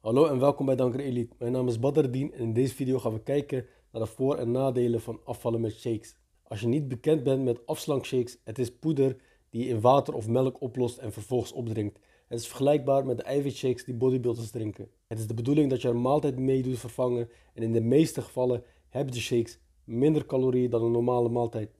Hallo en welkom bij Danker Elite. Mijn naam is Badardien en in deze video gaan we kijken naar de voor- en nadelen van afvallen met shakes. Als je niet bekend bent met afslankshakes, het is poeder die je in water of melk oplost en vervolgens opdrinkt. Het is vergelijkbaar met de eiwitshakes die bodybuilders drinken. Het is de bedoeling dat je er maaltijd mee doet vervangen en in de meeste gevallen hebben de shakes minder calorieën dan een normale maaltijd.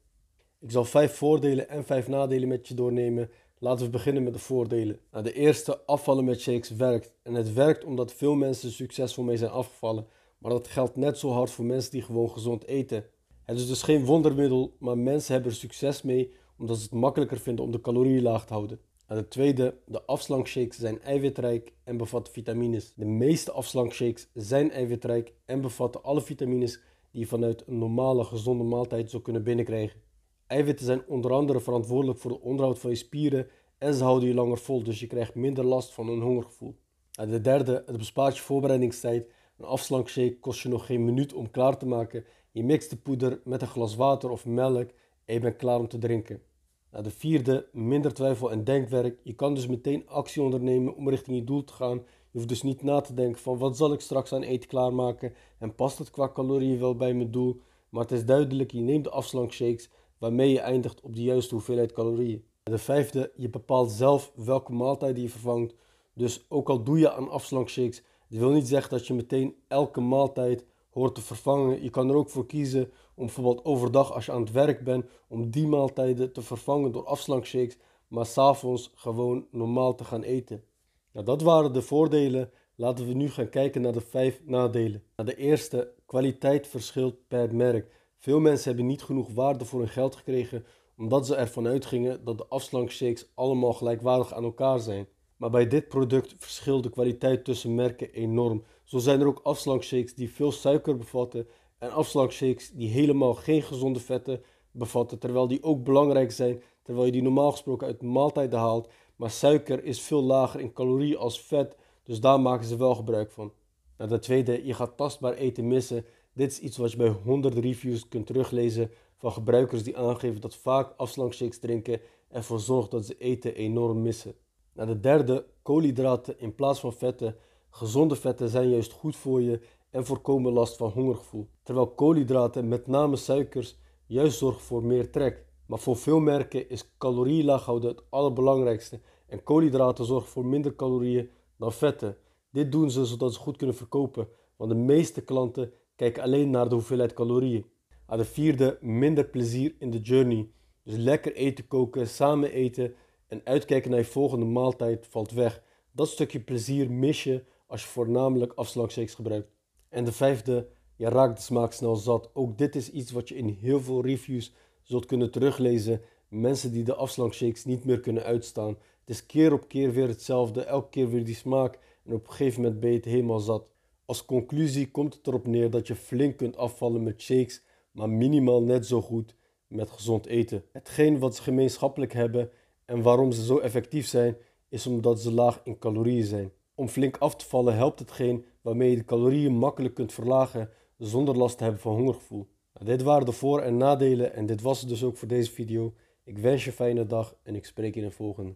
Ik zal 5 voordelen en 5 nadelen met je doornemen. Laten we beginnen met de voordelen. Nou, de eerste, afvallen met shakes werkt. En het werkt omdat veel mensen succesvol mee zijn afgevallen. Maar dat geldt net zo hard voor mensen die gewoon gezond eten. Het is dus geen wondermiddel, maar mensen hebben er succes mee omdat ze het makkelijker vinden om de calorieën laag te houden. En de tweede, de afslankshakes zijn eiwitrijk en bevatten vitamines. De meeste afslankshakes zijn eiwitrijk en bevatten alle vitamines die je vanuit een normale gezonde maaltijd zou kunnen binnenkrijgen. Eiwitten zijn onder andere verantwoordelijk voor het onderhoud van je spieren en ze houden je langer vol, dus je krijgt minder last van een hongergevoel. En de derde, het bespaart je voorbereidingstijd. Een afslankshake kost je nog geen minuut om klaar te maken. Je mixt de poeder met een glas water of melk en je bent klaar om te drinken. De vierde, minder twijfel en denkwerk. Je kan dus meteen actie ondernemen om richting je doel te gaan. Je hoeft dus niet na te denken van wat zal ik straks aan eten klaarmaken en past het qua calorieën wel bij mijn doel. Maar het is duidelijk, je neemt de afslankshakes waarmee je eindigt op de juiste hoeveelheid calorieën. De vijfde, je bepaalt zelf welke maaltijd je vervangt. Dus ook al doe je aan afslankshakes, dat wil niet zeggen dat je meteen elke maaltijd hoort te vervangen. Je kan er ook voor kiezen om bijvoorbeeld overdag als je aan het werk bent, om die maaltijden te vervangen door afslankshakes, maar s'avonds gewoon normaal te gaan eten. Nou, dat waren de voordelen. Laten we nu gaan kijken naar de vijf nadelen. Nou, de eerste, kwaliteit verschilt per merk. Veel mensen hebben niet genoeg waarde voor hun geld gekregen omdat ze ervan uitgingen dat de afslankshakes allemaal gelijkwaardig aan elkaar zijn. Maar bij dit product verschilt de kwaliteit tussen merken enorm. Zo zijn er ook afslankshakes die veel suiker bevatten en afslankshakes die helemaal geen gezonde vetten bevatten, terwijl die ook belangrijk zijn, terwijl je die normaal gesproken uit maaltijden haalt. Maar suiker is veel lager in calorieën als vet, dus daar maken ze wel gebruik van. Nou, de tweede, je gaat tastbaar eten missen. Dit is iets wat je bij honderden reviews kunt teruglezen van gebruikers die aangeven dat vaak afslankshakes drinken ervoor zorgt dat ze eten enorm missen. Nou, de derde, koolhydraten in plaats van vetten. Gezonde vetten zijn juist goed voor je en voorkomen last van hongergevoel. Terwijl koolhydraten, met name suikers, juist zorgen voor meer trek. Maar voor veel merken is calorieënlaag houden het allerbelangrijkste en koolhydraten zorgen voor minder calorieën dan vetten. Dit doen ze zodat ze goed kunnen verkopen, want de meeste klanten kijken alleen naar de hoeveelheid calorieën. Aan de vierde, minder plezier in de journey. Dus lekker eten koken, samen eten en uitkijken naar je volgende maaltijd valt weg. Dat stukje plezier mis je als je voornamelijk afslankshakes gebruikt. En de vijfde, je raakt de smaak snel zat. Ook dit is iets wat je in heel veel reviews zult kunnen teruglezen. Mensen die de afslankshakes niet meer kunnen uitstaan. Het is keer op keer weer hetzelfde, elke keer weer die smaak. En op een gegeven moment ben je het helemaal zat. Als conclusie komt het erop neer dat je flink kunt afvallen met shakes, maar minimaal net zo goed met gezond eten. Hetgeen wat ze gemeenschappelijk hebben en waarom ze zo effectief zijn, is omdat ze laag in calorieën zijn. Om flink af te vallen helpt hetgeen waarmee je de calorieën makkelijk kunt verlagen zonder last te hebben van hongergevoel. Nou, dit waren de voor- en nadelen en dit was het dus ook voor deze video. Ik wens je een fijne dag en ik spreek je in de volgende.